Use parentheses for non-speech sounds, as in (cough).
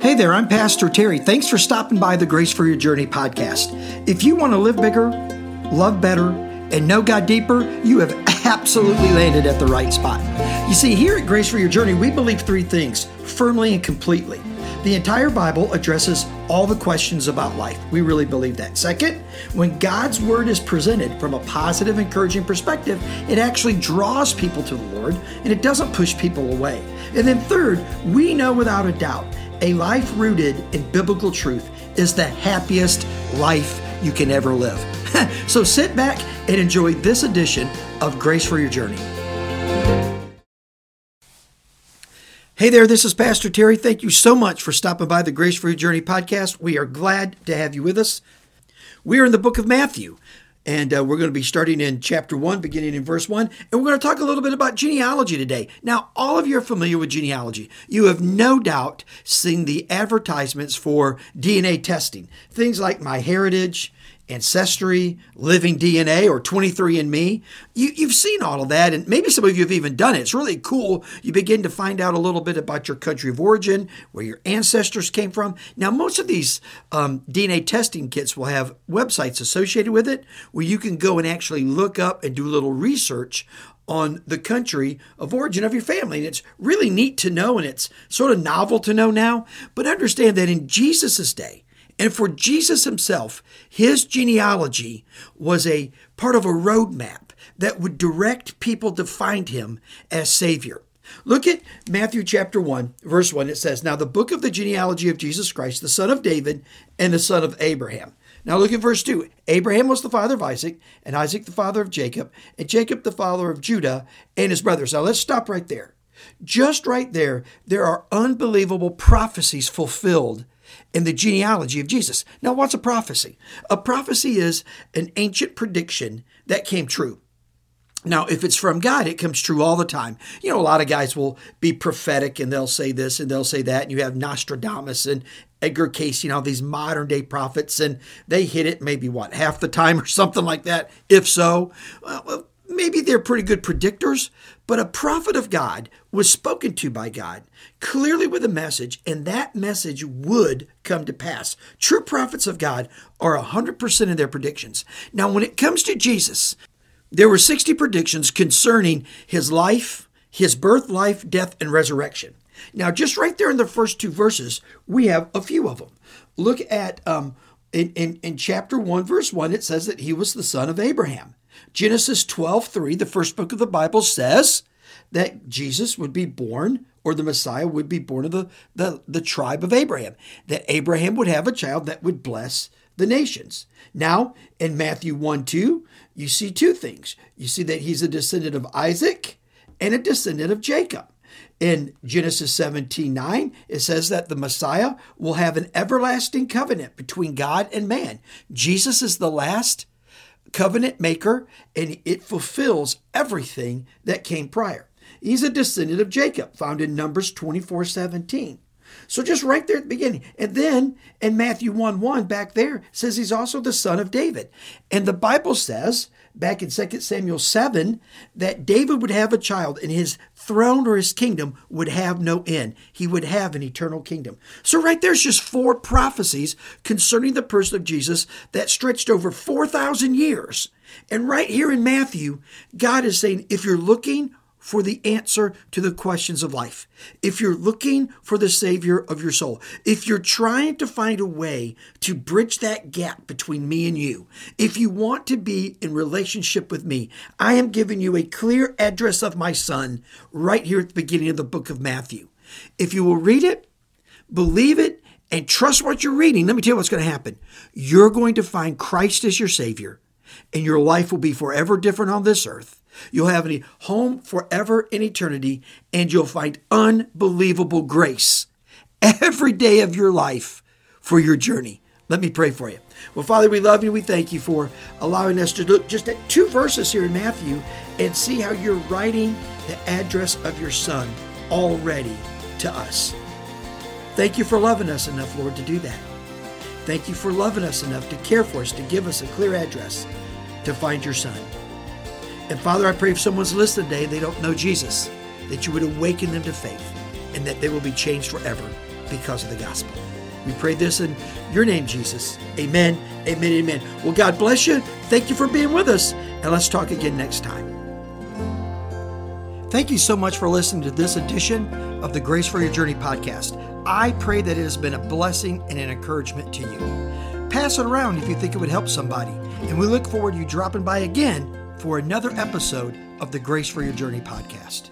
Hey there, I'm Pastor Terry. Thanks for stopping by the Grace for Your Journey podcast. If you want to live bigger, love better, and know God deeper, you have (laughs) absolutely landed at the right spot. You see, here at Grace for Your Journey, we believe three things firmly and completely. The entire Bible addresses all the questions about life. We really believe that. Second, when God's Word is presented from a positive, encouraging perspective, it actually draws people to the Lord and it doesn't push people away. And then third, we know without a doubt a life rooted in biblical truth is the happiest life you can ever live. (laughs) so sit back and enjoy this edition of Grace for Your Journey. Hey there, this is Pastor Terry. Thank you so much for stopping by the Grace for Your Journey podcast. We are glad to have you with us. We are in the book of Matthew, and uh, we're going to be starting in chapter 1, beginning in verse 1. And we're going to talk a little bit about genealogy today. Now, all of you are familiar with genealogy. You have no doubt seen the advertisements for DNA testing, things like MyHeritage Ancestry, Living DNA, or 23andMe. You, you've seen all of that, and maybe some of you have even done it. It's really cool. You begin to find out a little bit about your country of origin, where your ancestors came from. Now, most of these um, DNA testing kits will have websites associated with it where you can go and actually look up and do a little research on the country of origin of your family. And it's really neat to know, and it's sort of novel to know now. But understand that in Jesus' day, and for Jesus himself, his genealogy was a part of a roadmap that would direct people to find him as Savior. Look at Matthew chapter 1, verse 1. It says, Now the book of the genealogy of Jesus Christ, the son of David and the son of Abraham. Now look at verse 2. Abraham was the father of Isaac, and Isaac the father of Jacob, and Jacob the father of Judah and his brothers. Now let's stop right there. Just right there, there are unbelievable prophecies fulfilled in the genealogy of Jesus. Now, what's a prophecy? A prophecy is an ancient prediction that came true. Now, if it's from God, it comes true all the time. You know, a lot of guys will be prophetic and they'll say this and they'll say that. And you have Nostradamus and Edgar Cayce, you know, these modern day prophets, and they hit it maybe what, half the time or (laughs) something like that? If so, well, maybe they're pretty good predictors, but a prophet of God was spoken to by God clearly with a message, and that message would come to pass. True prophets of God are 100% in their predictions. Now, when it comes to Jesus, there were 60 predictions concerning his life, his birth, life, death, and resurrection. Now, just right there in the first two verses, we have a few of them. Look at um, in, in, in chapter 1, verse 1, it says that he was the son of Abraham. Genesis 12, 3, the first book of the Bible says that Jesus would be born or the Messiah would be born of the, the, the tribe of Abraham, that Abraham would have a child that would bless the nations. Now, in Matthew 1 2, you see two things. You see that he's a descendant of Isaac and a descendant of Jacob. In Genesis 17 9, it says that the Messiah will have an everlasting covenant between God and man. Jesus is the last covenant maker, and it fulfills everything that came prior. He's a descendant of Jacob, found in Numbers 24 17. So just right there at the beginning. And then in Matthew 1 1, back there, says he's also the son of David. And the Bible says, back in 2 Samuel 7, that David would have a child and his throne or his kingdom would have no end. He would have an eternal kingdom. So right there's just four prophecies concerning the person of Jesus that stretched over 4,000 years. And right here in Matthew, God is saying, if you're looking for the answer to the questions of life, if you're looking for the Savior of your soul, if you're trying to find a way to bridge that gap between me and you, if you want to be in relationship with me, I am giving you a clear address of my Son right here at the beginning of the book of Matthew. If you will read it, believe it, and trust what you're reading, let me tell you what's going to happen. You're going to find Christ as your Savior, and your life will be forever different on this earth You'll have a home forever in eternity, and you'll find unbelievable grace every day of your life for your journey. Let me pray for you. Well, Father, we love you. We thank you for allowing us to look just at two verses here in Matthew and see how you're writing the address of your Son already to us. Thank you for loving us enough, Lord, to do that. Thank you for loving us enough to care for us, to give us a clear address to find your Son. And Father, I pray if someone's listening today, they don't know Jesus, that you would awaken them to faith and that they will be changed forever. because of the gospel. We pray this in your name, Jesus. Amen, amen, amen. Well, God bless you. Thank you for being with us, and let's talk again next time. Thank you so much for listening to this edition of the Grace for Your Journey podcast. I pray that it has been a blessing and an encouragement to you. Pass it around if you think it would help somebody, and we look forward to you dropping by again for another episode of the Grace for Your Journey podcast.